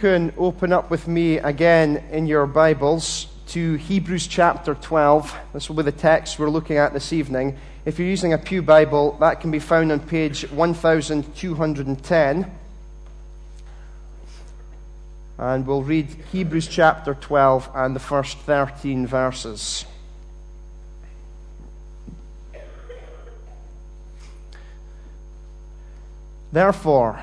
can open up with me again in your Bibles to Hebrews chapter 12. This will be the text we're looking at this evening. If you're using a Pew Bible, that can be found on page 1210. And we'll read Hebrews chapter 12 and the first 13 verses. Therefore,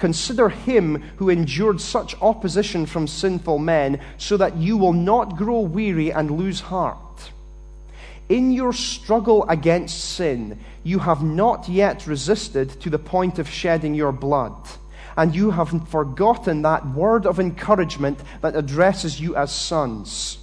Consider him who endured such opposition from sinful men, so that you will not grow weary and lose heart. In your struggle against sin, you have not yet resisted to the point of shedding your blood, and you have forgotten that word of encouragement that addresses you as sons.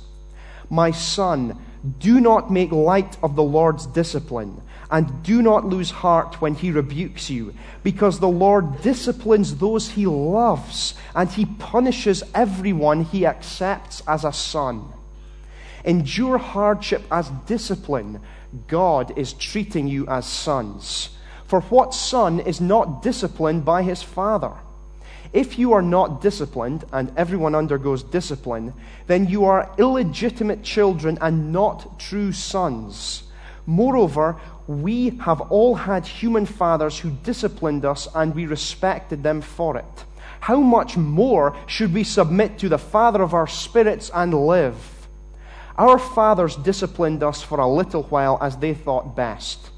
My son, do not make light of the Lord's discipline and do not lose heart when he rebukes you, because the Lord disciplines those he loves, and he punishes everyone he accepts as a son. Endure hardship as discipline. God is treating you as sons. For what son is not disciplined by his father? If you are not disciplined, and everyone undergoes discipline, then you are illegitimate children and not true sons. Moreover, we have all had human fathers who disciplined us and we respected them for it. How much more should we submit to the Father of our spirits and live? Our fathers disciplined us for a little while as they thought best.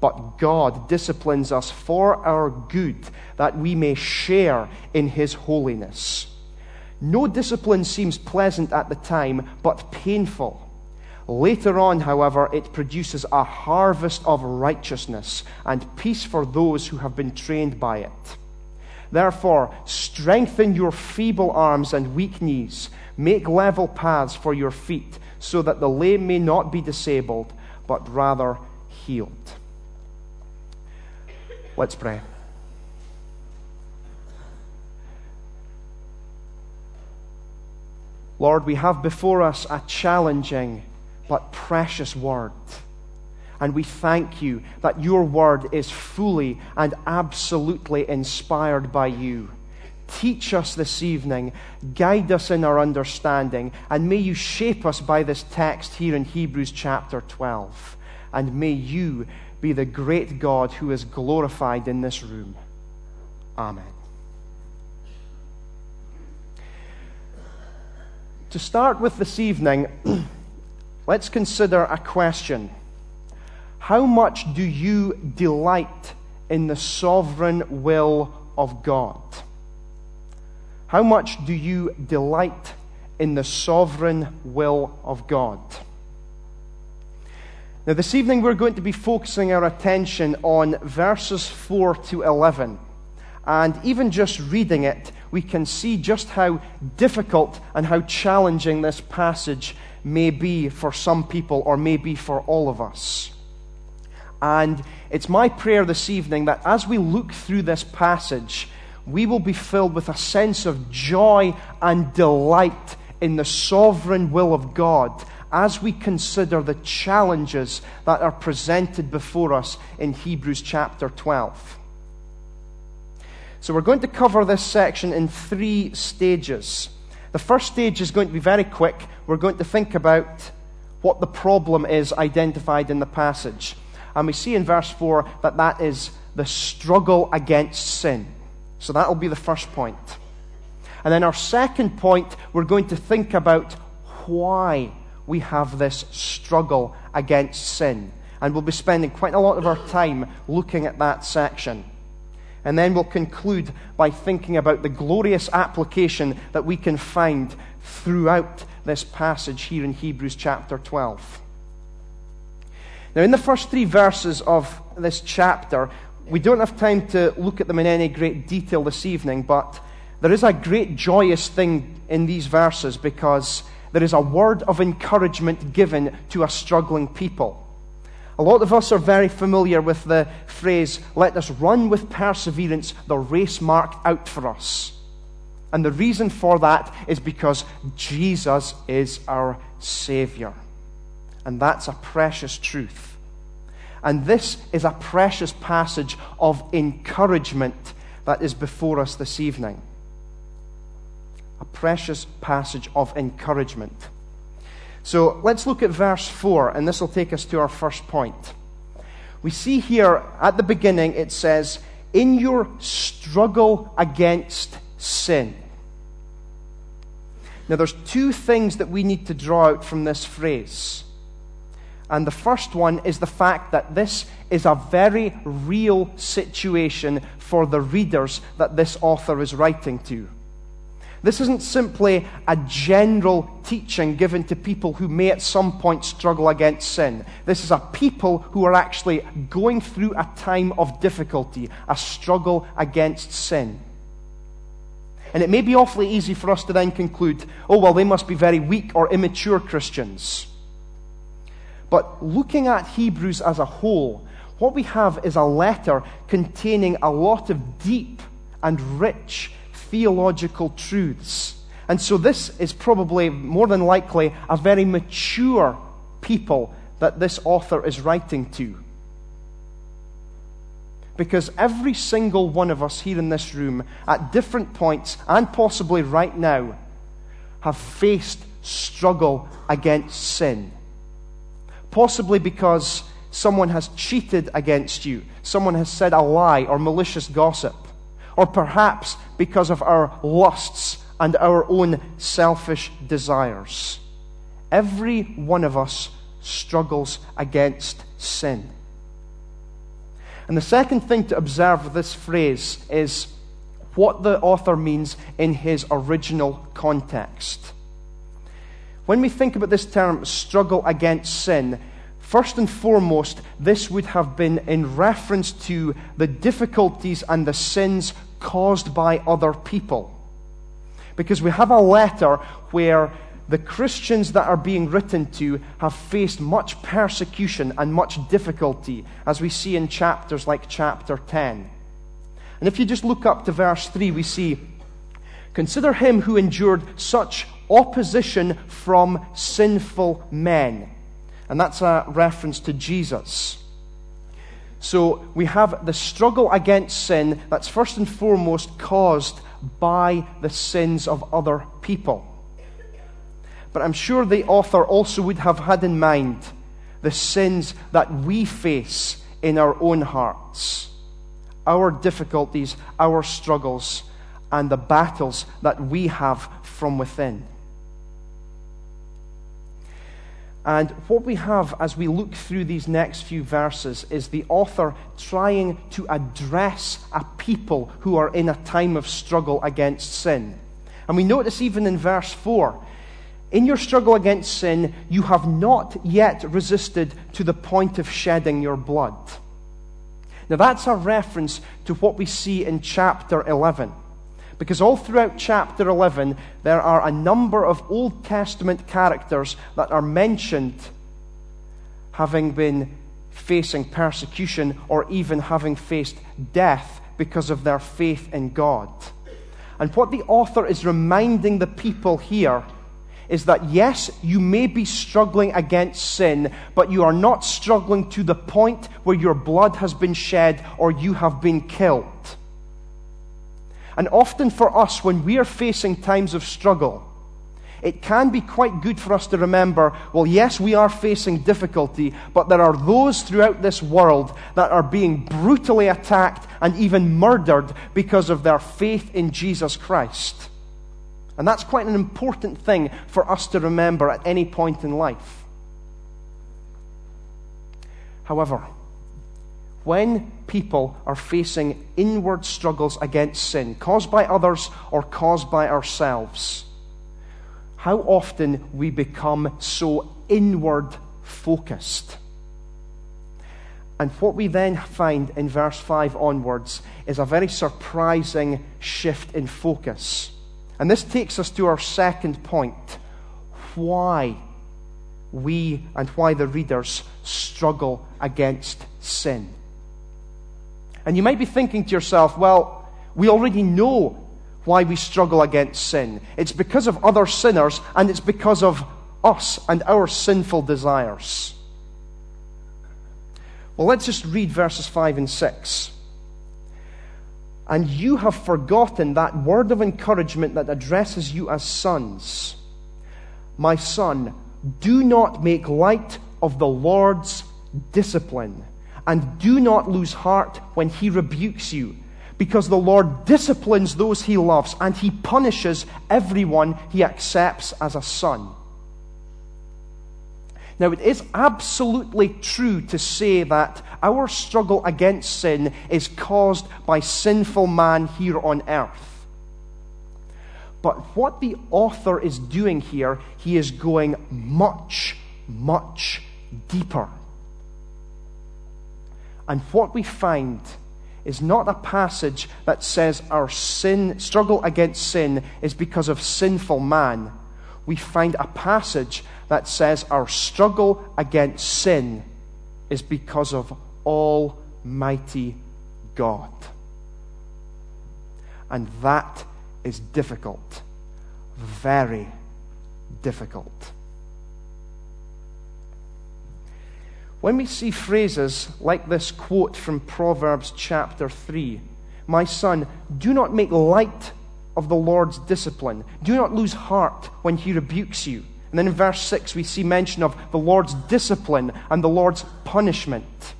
But God disciplines us for our good, that we may share in His holiness. No discipline seems pleasant at the time, but painful. Later on, however, it produces a harvest of righteousness and peace for those who have been trained by it. Therefore, strengthen your feeble arms and weak knees. Make level paths for your feet, so that the lame may not be disabled, but rather healed. Let's pray. Lord, we have before us a challenging but precious word. And we thank you that your word is fully and absolutely inspired by you. Teach us this evening, guide us in our understanding, and may you shape us by this text here in Hebrews chapter 12. And may you be the great God who is glorified in this room. Amen. To start with this evening, let's consider a question. How much do you delight in the sovereign will of God? How much do you delight in the sovereign will of God? Now, this evening we're going to be focusing our attention on verses 4 to 11. And even just reading it, we can see just how difficult and how challenging this passage may be for some people or may be for all of us. And it's my prayer this evening that as we look through this passage, we will be filled with a sense of joy and delight in the sovereign will of God as we consider the challenges that are presented before us in Hebrews chapter 12. So, we're going to cover this section in three stages. The first stage is going to be very quick. We're going to think about what the problem is identified in the passage. And we see in verse 4 that that is the struggle against sin. So that will be the first point. And then our second point, we're going to think about why we have this struggle against sin. And we'll be spending quite a lot of our time looking at that section. And then we'll conclude by thinking about the glorious application that we can find throughout this passage here in Hebrews chapter 12. Now, in the first three verses of this chapter, we don't have time to look at them in any great detail this evening, but there is a great joyous thing in these verses because there is a word of encouragement given to a struggling people. A lot of us are very familiar with the phrase, let us run with perseverance the race marked out for us. And the reason for that is because Jesus is our Savior. And that's a precious truth. And this is a precious passage of encouragement that is before us this evening. A precious passage of encouragement. So let's look at verse 4, and this will take us to our first point. We see here at the beginning it says, In your struggle against sin. Now, there's two things that we need to draw out from this phrase. And the first one is the fact that this is a very real situation for the readers that this author is writing to. This isn't simply a general teaching given to people who may at some point struggle against sin. This is a people who are actually going through a time of difficulty, a struggle against sin. And it may be awfully easy for us to then conclude, oh, well, they must be very weak or immature Christians. But looking at Hebrews as a whole, what we have is a letter containing a lot of deep and rich theological truths. And so, this is probably more than likely a very mature people that this author is writing to. Because every single one of us here in this room, at different points, and possibly right now, have faced struggle against sin. Possibly because someone has cheated against you, someone has said a lie or malicious gossip or perhaps because of our lusts and our own selfish desires. Every one of us struggles against sin. And the second thing to observe with this phrase is what the author means in his original context. When we think about this term, struggle against sin, First and foremost, this would have been in reference to the difficulties and the sins caused by other people. Because we have a letter where the Christians that are being written to have faced much persecution and much difficulty, as we see in chapters like chapter 10. And if you just look up to verse 3, we see, Consider him who endured such opposition from sinful men and that's a reference to Jesus. So we have the struggle against sin that's first and foremost caused by the sins of other people. But I'm sure the author also would have had in mind the sins that we face in our own hearts, our difficulties, our struggles, and the battles that we have from within. And what we have as we look through these next few verses is the author trying to address a people who are in a time of struggle against sin. And we notice even in verse 4 in your struggle against sin, you have not yet resisted to the point of shedding your blood. Now, that's a reference to what we see in chapter 11. Because all throughout chapter 11, there are a number of Old Testament characters that are mentioned having been facing persecution or even having faced death because of their faith in God. And what the author is reminding the people here is that yes, you may be struggling against sin, but you are not struggling to the point where your blood has been shed or you have been killed. And often for us, when we are facing times of struggle, it can be quite good for us to remember well, yes, we are facing difficulty, but there are those throughout this world that are being brutally attacked and even murdered because of their faith in Jesus Christ. And that's quite an important thing for us to remember at any point in life. However, when people are facing inward struggles against sin, caused by others or caused by ourselves, how often we become so inward focused. And what we then find in verse 5 onwards is a very surprising shift in focus. And this takes us to our second point. why we and why the readers struggle against sin. And you might be thinking to yourself, well, we already know why we struggle against sin. It's because of other sinners and it's because of us and our sinful desires. Well, let's just read verses 5 and 6. And you have forgotten that word of encouragement that addresses you as sons. My son, do not make light of the Lord's discipline, and do not lose heart when he rebukes you, because the Lord disciplines those he loves, and he punishes everyone he accepts as a son. Now, it is absolutely true to say that our struggle against sin is caused by sinful man here on earth. But what the author is doing here, he is going much, much deeper. And what we find is not a passage that says our sin, struggle against sin is because of sinful man. We find a passage that says our struggle against sin is because of Almighty God. And that is difficult. Very difficult. When we see phrases like this quote from Proverbs chapter 3, My son, do not make light of the Lord's discipline. Do not lose heart when he rebukes you. And then in verse 6, we see mention of the Lord's discipline and the Lord's punishment.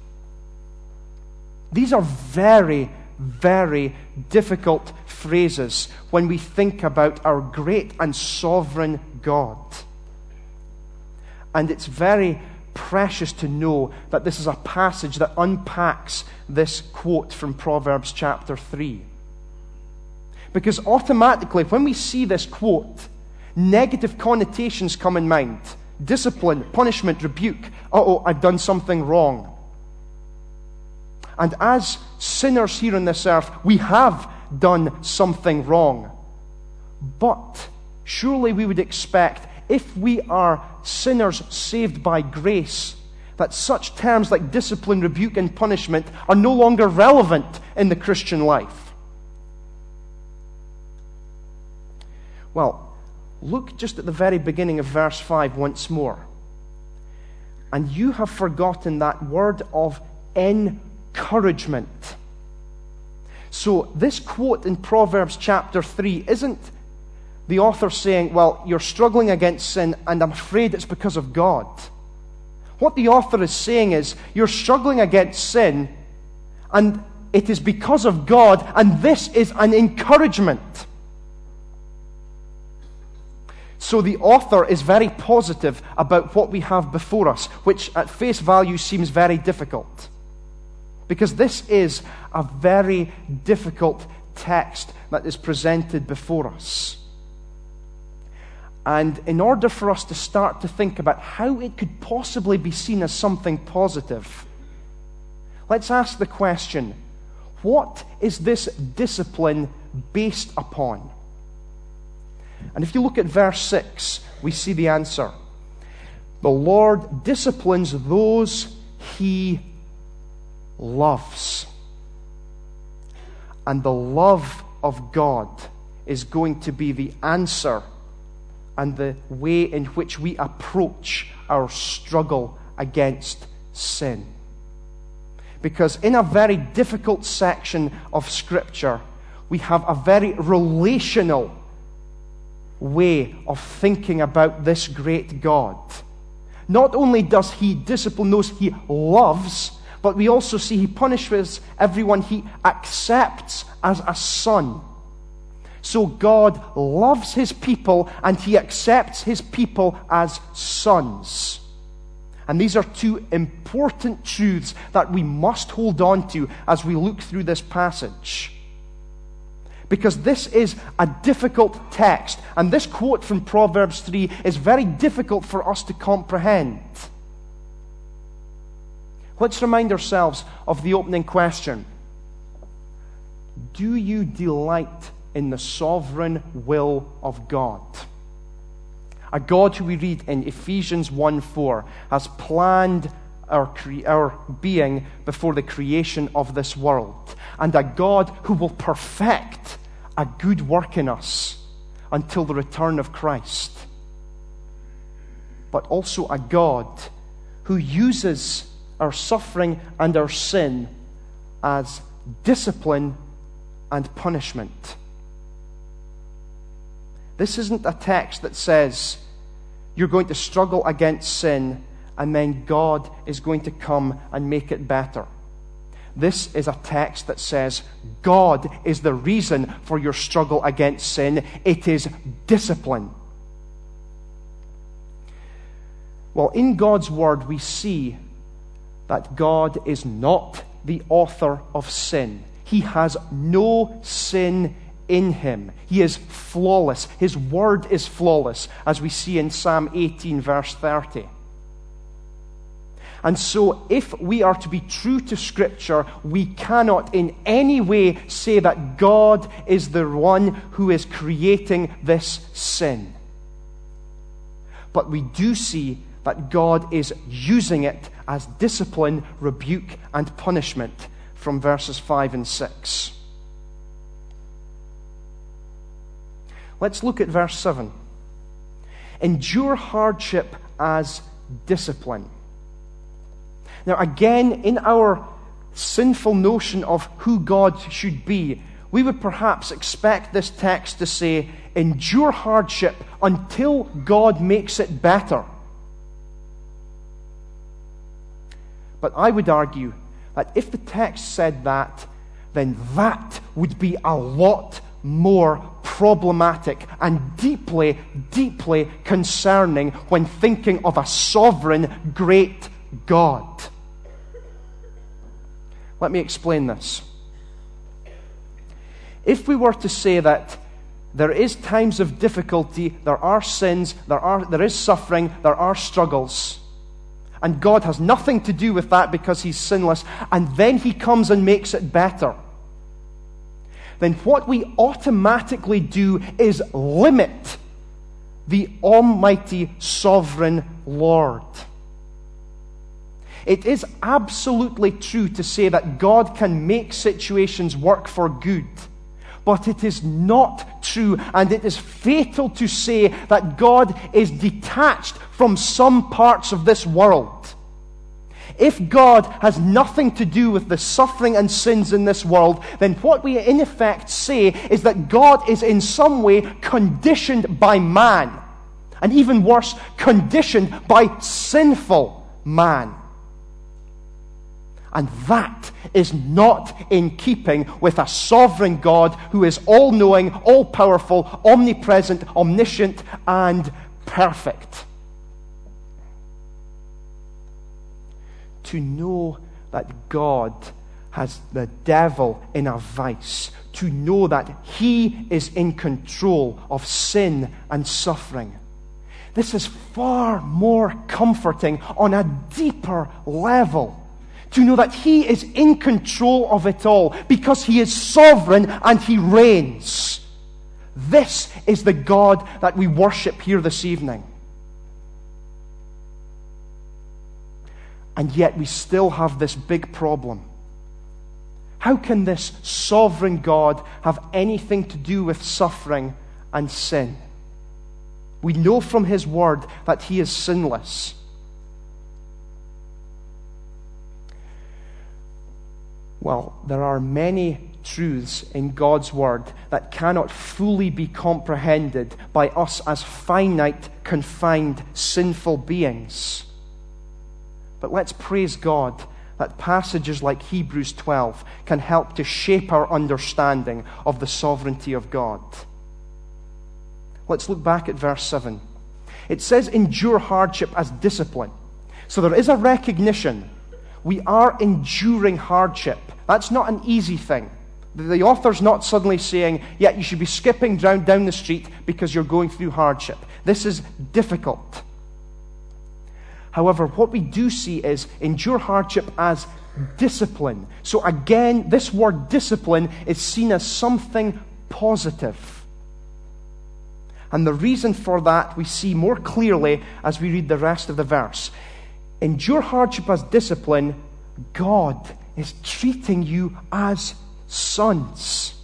These are very very difficult phrases when we think about our great and sovereign God. And it's very precious to know that this is a passage that unpacks this quote from Proverbs chapter 3. Because automatically, when we see this quote, negative connotations come in mind discipline, punishment, rebuke. oh, I've done something wrong. And as sinners here on this earth, we have done something wrong. But surely we would expect, if we are sinners saved by grace, that such terms like discipline, rebuke, and punishment are no longer relevant in the Christian life. Well, look just at the very beginning of verse 5 once more. And you have forgotten that word of encouragement. So, this quote in Proverbs chapter 3 isn't the author saying, Well, you're struggling against sin, and I'm afraid it's because of God. What the author is saying is, You're struggling against sin, and it is because of God, and this is an encouragement. So the author is very positive about what we have before us, which at face value seems very difficult. Because this is a very difficult text that is presented before us. And in order for us to start to think about how it could possibly be seen as something positive, let's ask the question what is this discipline based upon? And if you look at verse 6, we see the answer. The Lord disciplines those he loves. And the love of God is going to be the answer and the way in which we approach our struggle against sin. Because in a very difficult section of Scripture, we have a very relational way of thinking about this great God. Not only does He discipline those He loves, but we also see he punishes everyone he accepts as a son. So God loves his people and he accepts his people as sons. And these are two important truths that we must hold on to as we look through this passage. Because this is a difficult text, and this quote from Proverbs 3 is very difficult for us to comprehend. Let's remind ourselves of the opening question Do you delight in the sovereign will of God? A God who we read in Ephesians 1 4 has planned our, cre- our being before the creation of this world, and a God who will perfect a good work in us until the return of Christ. But also a God who uses our suffering and our sin as discipline and punishment. This isn't a text that says you're going to struggle against sin and then God is going to come and make it better. This is a text that says God is the reason for your struggle against sin. It is discipline. Well, in God's Word, we see that God is not the author of sin. He has no sin in him. He is flawless. His word is flawless, as we see in Psalm 18, verse 30. And so, if we are to be true to Scripture, we cannot in any way say that God is the one who is creating this sin. But we do see that God is using it as discipline, rebuke, and punishment from verses 5 and 6. Let's look at verse 7. Endure hardship as discipline. Now, again, in our sinful notion of who God should be, we would perhaps expect this text to say, endure hardship until God makes it better. But I would argue that if the text said that, then that would be a lot more problematic and deeply, deeply concerning when thinking of a sovereign, great God. Let me explain this. If we were to say that there is times of difficulty, there are sins, there, are, there is suffering, there are struggles, and God has nothing to do with that because He's sinless, and then He comes and makes it better, then what we automatically do is limit the Almighty Sovereign Lord. It is absolutely true to say that God can make situations work for good. But it is not true, and it is fatal to say that God is detached from some parts of this world. If God has nothing to do with the suffering and sins in this world, then what we in effect say is that God is in some way conditioned by man. And even worse, conditioned by sinful man. And that is not in keeping with a sovereign God who is all knowing, all powerful, omnipresent, omniscient, and perfect. To know that God has the devil in a vice, to know that he is in control of sin and suffering. This is far more comforting on a deeper level to know that He is in control of it all because He is sovereign and He reigns. This is the God that we worship here this evening. And yet we still have this big problem. How can this sovereign God have anything to do with suffering and sin? We know from His Word that He is sinless. Well, there are many truths in God's Word that cannot fully be comprehended by us as finite, confined, sinful beings. But let's praise God that passages like Hebrews 12 can help to shape our understanding of the sovereignty of God. Let's look back at verse 7. It says, endure hardship as discipline. So there is a recognition we are enduring hardship. That's not an easy thing. The author's not suddenly saying, yeah, you should be skipping down, down the street because you're going through hardship. This is difficult. However, what we do see is endure hardship as discipline. So again, this word discipline is seen as something positive. And the reason for that we see more clearly as we read the rest of the verse. Endure hardship as discipline. God is treating you as sons.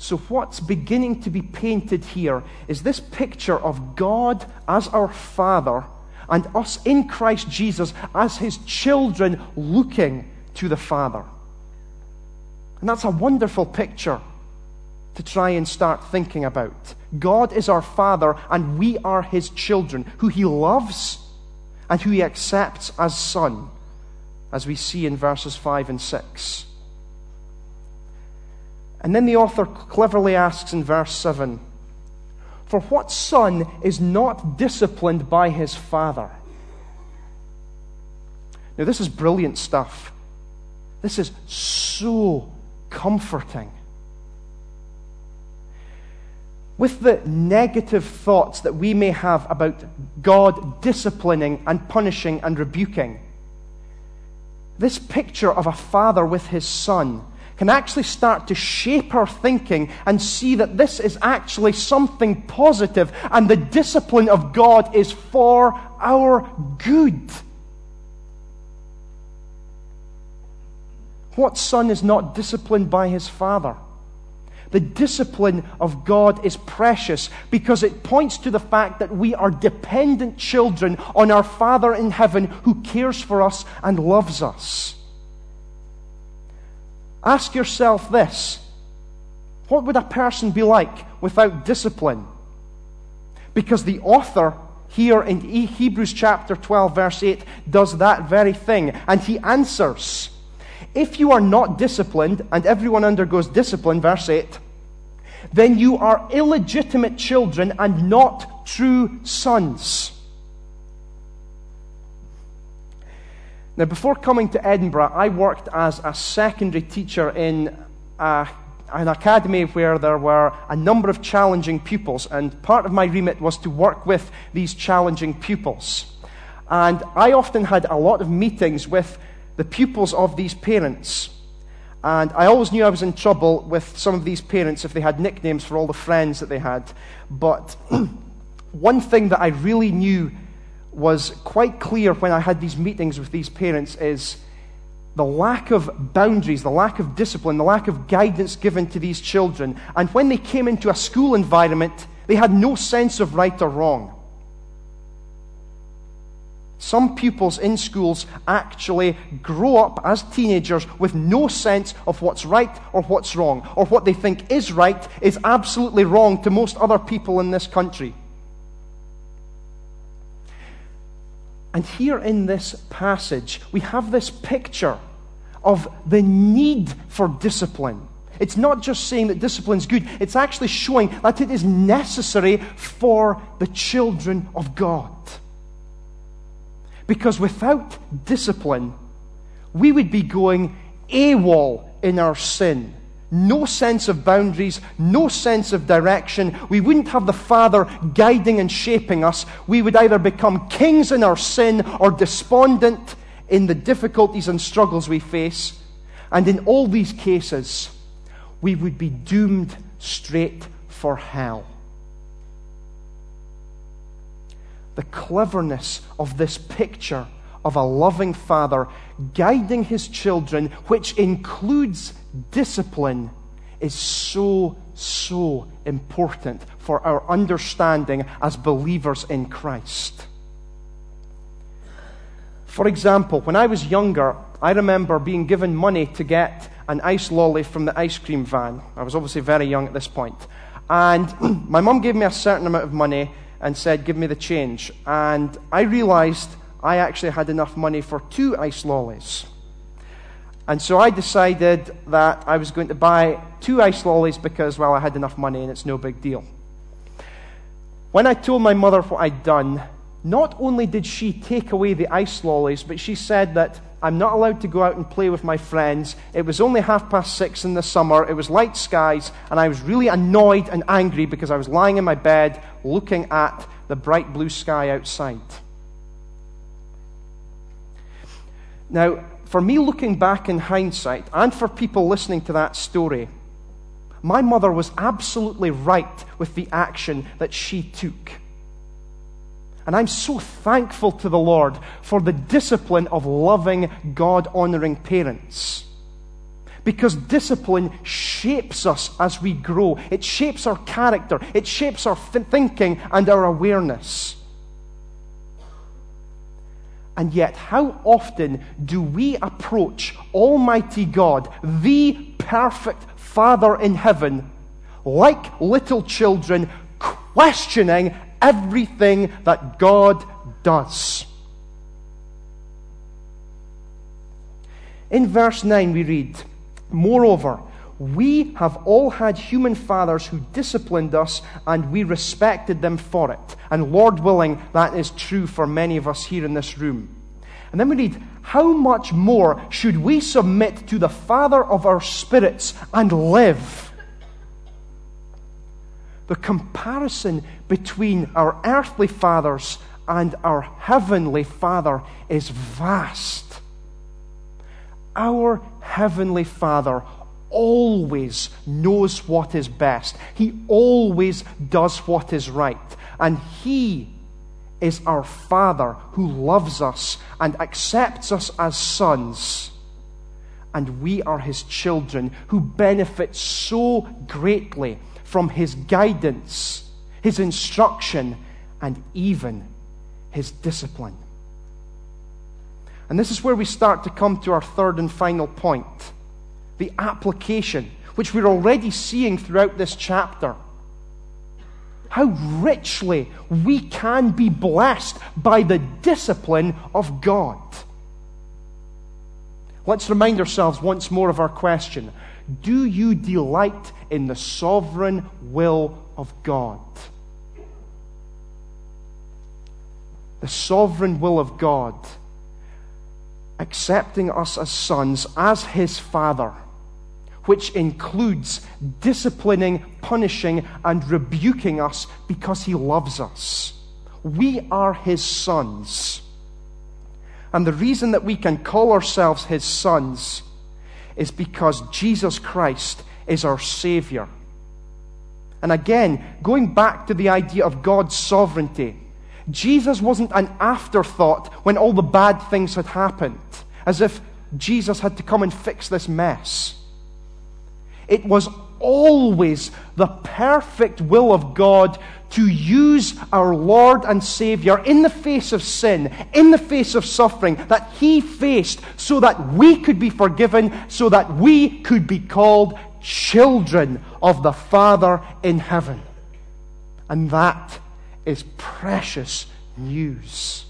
So, what's beginning to be painted here is this picture of God as our Father and us in Christ Jesus as His children looking to the Father. And that's a wonderful picture to try and start thinking about. God is our Father, and we are His children, who He loves and who He accepts as Son, as we see in verses 5 and 6. And then the author cleverly asks in verse 7 For what son is not disciplined by his father? Now, this is brilliant stuff. This is so comforting. With the negative thoughts that we may have about God disciplining and punishing and rebuking, this picture of a father with his son can actually start to shape our thinking and see that this is actually something positive and the discipline of God is for our good. What son is not disciplined by his father? The discipline of God is precious because it points to the fact that we are dependent children on our Father in heaven who cares for us and loves us. Ask yourself this what would a person be like without discipline? Because the author here in Hebrews chapter 12, verse 8, does that very thing. And he answers If you are not disciplined, and everyone undergoes discipline, verse 8, then you are illegitimate children and not true sons. Now, before coming to Edinburgh, I worked as a secondary teacher in a, an academy where there were a number of challenging pupils, and part of my remit was to work with these challenging pupils. And I often had a lot of meetings with the pupils of these parents. And I always knew I was in trouble with some of these parents if they had nicknames for all the friends that they had. But one thing that I really knew was quite clear when I had these meetings with these parents is the lack of boundaries, the lack of discipline, the lack of guidance given to these children. And when they came into a school environment, they had no sense of right or wrong. Some pupils in schools actually grow up as teenagers with no sense of what's right or what's wrong, or what they think is right is absolutely wrong to most other people in this country. And here in this passage, we have this picture of the need for discipline. It's not just saying that discipline is good, it's actually showing that it is necessary for the children of God. Because without discipline, we would be going AWOL in our sin no sense of boundaries, no sense of direction. We wouldn't have the Father guiding and shaping us. We would either become kings in our sin or despondent in the difficulties and struggles we face. And in all these cases, we would be doomed straight for hell. The cleverness of this picture of a loving father guiding his children, which includes discipline is so, so important for our understanding as believers in Christ. For example, when I was younger, I remember being given money to get an ice lolly from the ice cream van. I was obviously very young at this point. And my mum gave me a certain amount of money and said, Give me the change. And I realized I actually had enough money for two ice lollies. And so I decided that I was going to buy two ice lollies because, well, I had enough money and it's no big deal. When I told my mother what I'd done, not only did she take away the ice lollies, but she said that I'm not allowed to go out and play with my friends. It was only half past six in the summer. It was light skies, and I was really annoyed and angry because I was lying in my bed looking at the bright blue sky outside. Now, for me looking back in hindsight, and for people listening to that story, my mother was absolutely right with the action that she took. And I'm so thankful to the Lord for the discipline of loving, God honoring parents. Because discipline shapes us as we grow. It shapes our character. It shapes our th- thinking and our awareness. And yet, how often do we approach Almighty God, the perfect Father in heaven, like little children, questioning everything that God does? In verse 9, we read, Moreover, we have all had human fathers who disciplined us, and we respected them for it. And Lord willing, that is true for many of us here in this room. And then we read, How much more should we submit to the Father of our spirits and live? The comparison between our earthly fathers and our heavenly Father is vast. Our heavenly Father always knows what is best. He always does what is right. And He is our Father who loves us and accepts us as sons. And we are His children who benefit so greatly from His guidance, His instruction, and even His discipline. And this is where we start to come to our third and final point the application, which we're already seeing throughout this chapter. How richly we can be blessed by the discipline of God. Let's remind ourselves once more of our question Do you delight in the sovereign will of God? The sovereign will of God, accepting us as sons, as His Father which includes disciplining, punishing, and rebuking us because He loves us. We are His sons. And the reason that we can call ourselves His sons is because Jesus Christ is our Savior. And again, going back to the idea of God's sovereignty, Jesus wasn't an afterthought when all the bad things had happened, as if Jesus had to come and fix this mess. It was always the perfect will of God to use our Lord and Savior in the face of sin, in the face of suffering that He faced, so that we could be forgiven, so that we could be called children of the Father in heaven. And that is precious news.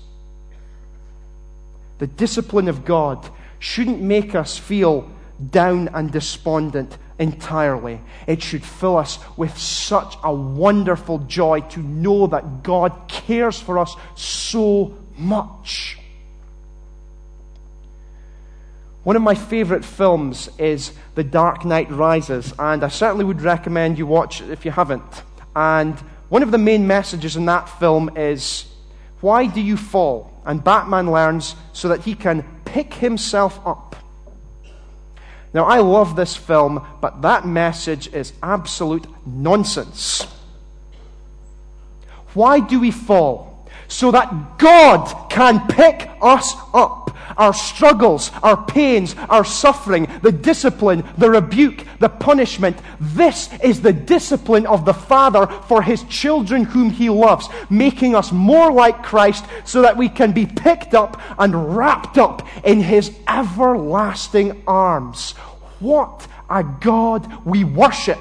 The discipline of God shouldn't make us feel down and despondent entirely. It should fill us with such a wonderful joy to know that God cares for us so much. One of my favorite films is The Dark Knight Rises, and I certainly would recommend you watch it if you haven't. And one of the main messages in that film is why do you fall? And Batman learns so that he can pick himself up. Now, I love this film, but that message is absolute nonsense. Why do we fall? So that God can pick us up our struggles, our pains, our suffering, the discipline, the rebuke, the punishment. This is the discipline of the Father for His children whom He loves, making us more like Christ so that we can be picked up and wrapped up in His everlasting arms. What a God we worship!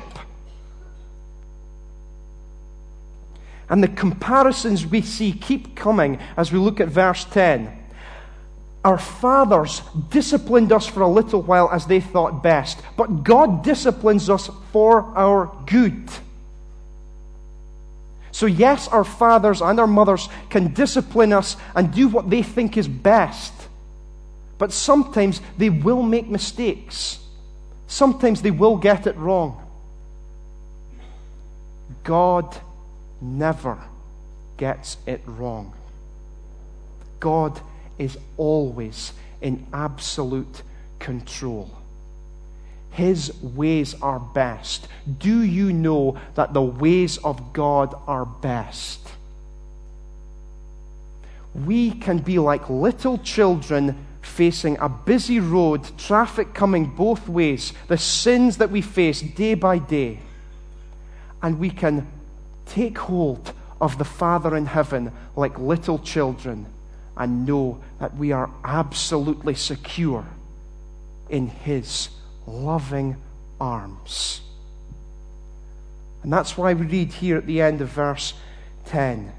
And the comparisons we see keep coming as we look at verse 10. Our fathers disciplined us for a little while as they thought best, but God disciplines us for our good. So, yes, our fathers and our mothers can discipline us and do what they think is best, but sometimes they will make mistakes. Sometimes they will get it wrong. God never gets it wrong. God is always in absolute control. His ways are best? Do you know that the ways of God are best? We can be like little children facing a busy road, traffic coming both ways, the sins that we face day by day. And we can take hold of the Father in heaven like little children and know that we are absolutely secure in His loving arms. And that's why we read here at the end of verse 10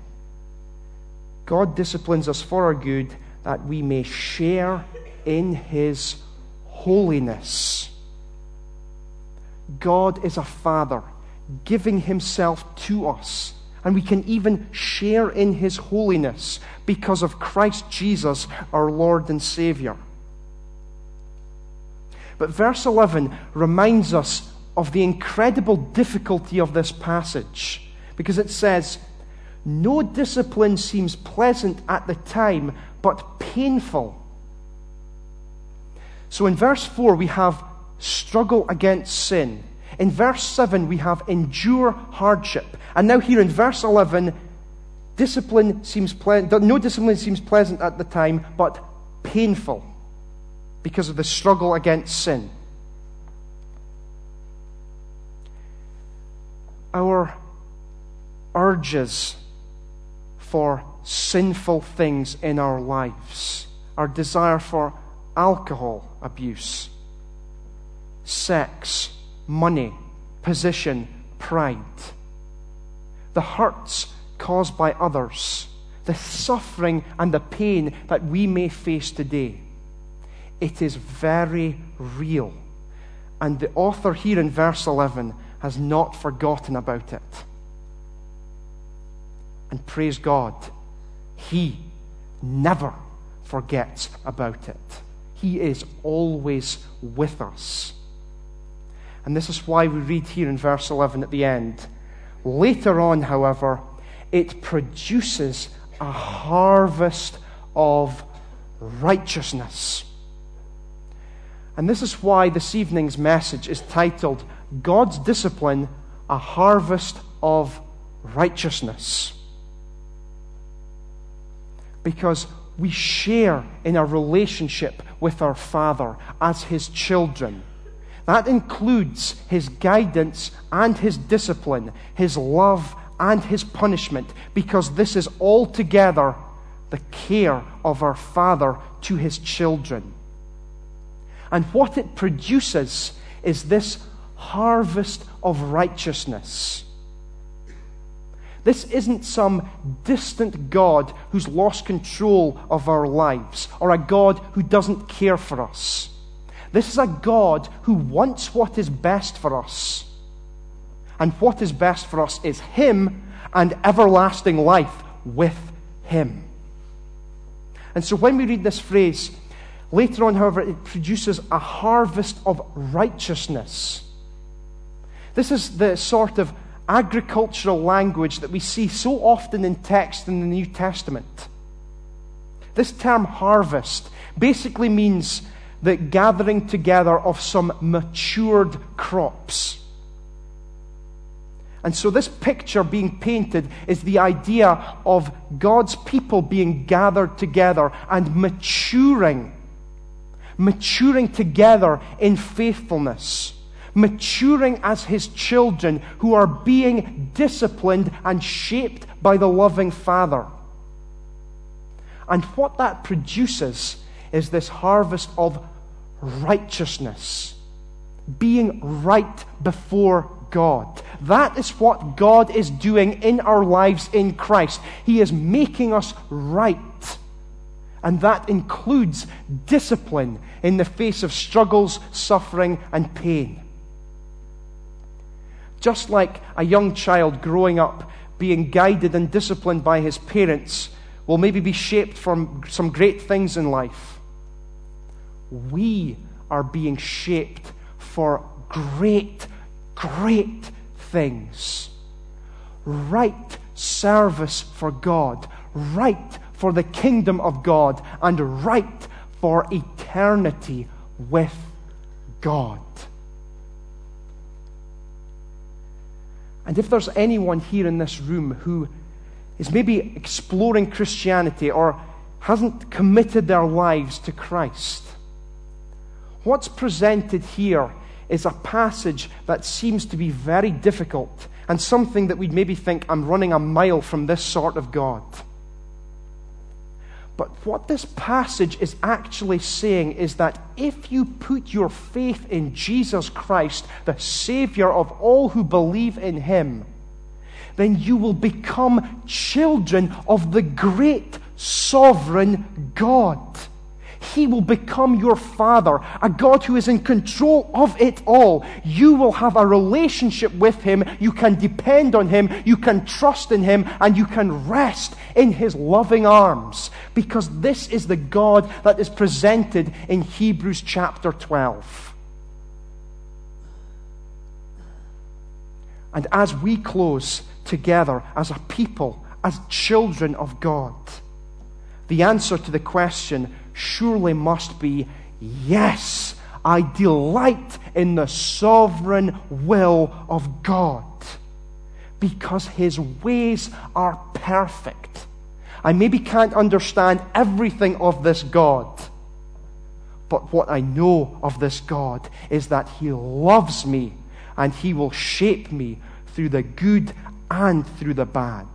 God disciplines us for our good that we may share in His holiness. God is a Father giving Himself to us. And we can even share in His holiness because of Christ Jesus, our Lord and Savior. But verse 11 reminds us of the incredible difficulty of this passage because it says, No discipline seems pleasant at the time, but painful. So in verse 4, we have struggle against sin. In verse 7, we have endure hardship. And now, here in verse 11, discipline seems ple- no discipline seems pleasant at the time, but painful because of the struggle against sin. Our urges for sinful things in our lives, our desire for alcohol abuse, sex, money, position, pride, the hurts caused by others, the suffering and the pain that we may face today. It is very real. And the author here in verse 11 has not forgotten about it. And praise God, He never forgets about it. He is always with us. And this is why we read here in verse 11 at the end. Later on, however, it produces a harvest of righteousness. And this is why this evening's message is titled God's Discipline, a Harvest of Righteousness because we share in a relationship with our Father as His children. That includes His guidance and His discipline, His love and His punishment, because this is altogether the care of our Father to His children. And what it produces is this harvest of righteousness this isn't some distant God who's lost control of our lives or a God who doesn't care for us. This is a God who wants what is best for us. And what is best for us is Him and everlasting life with Him. And so when we read this phrase, later on, however, it produces a harvest of righteousness. This is the sort of agricultural language that we see so often in text in the New Testament. This term harvest basically means the gathering together of some matured crops. And so, this picture being painted is the idea of God's people being gathered together and maturing, maturing together in faithfulness maturing as his children who are being disciplined and shaped by the loving Father. And what that produces is this harvest of righteousness, being right before God. That is what God is doing in our lives in Christ. He is making us right. And that includes discipline in the face of struggles, suffering, and pain. Just like a young child growing up, being guided and disciplined by his parents, will maybe be shaped from some great things in life we are being shaped for great, great things. Right service for God, right for the kingdom of God, and right for eternity with God. And if there's anyone here in this room who is maybe exploring Christianity or hasn't committed their lives to Christ, what's presented here is a passage that seems to be very difficult and something that we'd maybe think, I'm running a mile from this sort of God. But what this passage is actually saying is that if you put your faith in Jesus Christ, the Savior of all who believe in Him, then you will become children of the great sovereign God. He will become your father, a God who is in control of it all. You will have a relationship with him. You can depend on him. You can trust in him and you can rest in his loving arms because this is the God that is presented in Hebrews chapter 12. And as we close together as a people, as children of God, the answer to the question surely must be yes, I delight in the sovereign will of God. Because his ways are perfect. I maybe can't understand everything of this God, but what I know of this God is that he loves me and he will shape me through the good and through the bad.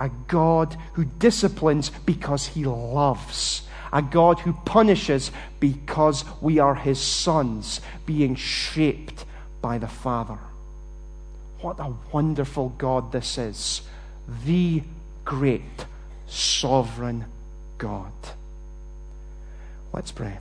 A God who disciplines because he loves, a God who punishes because we are his sons, being shaped by the Father. What a wonderful God this is! The great sovereign God. Let's pray.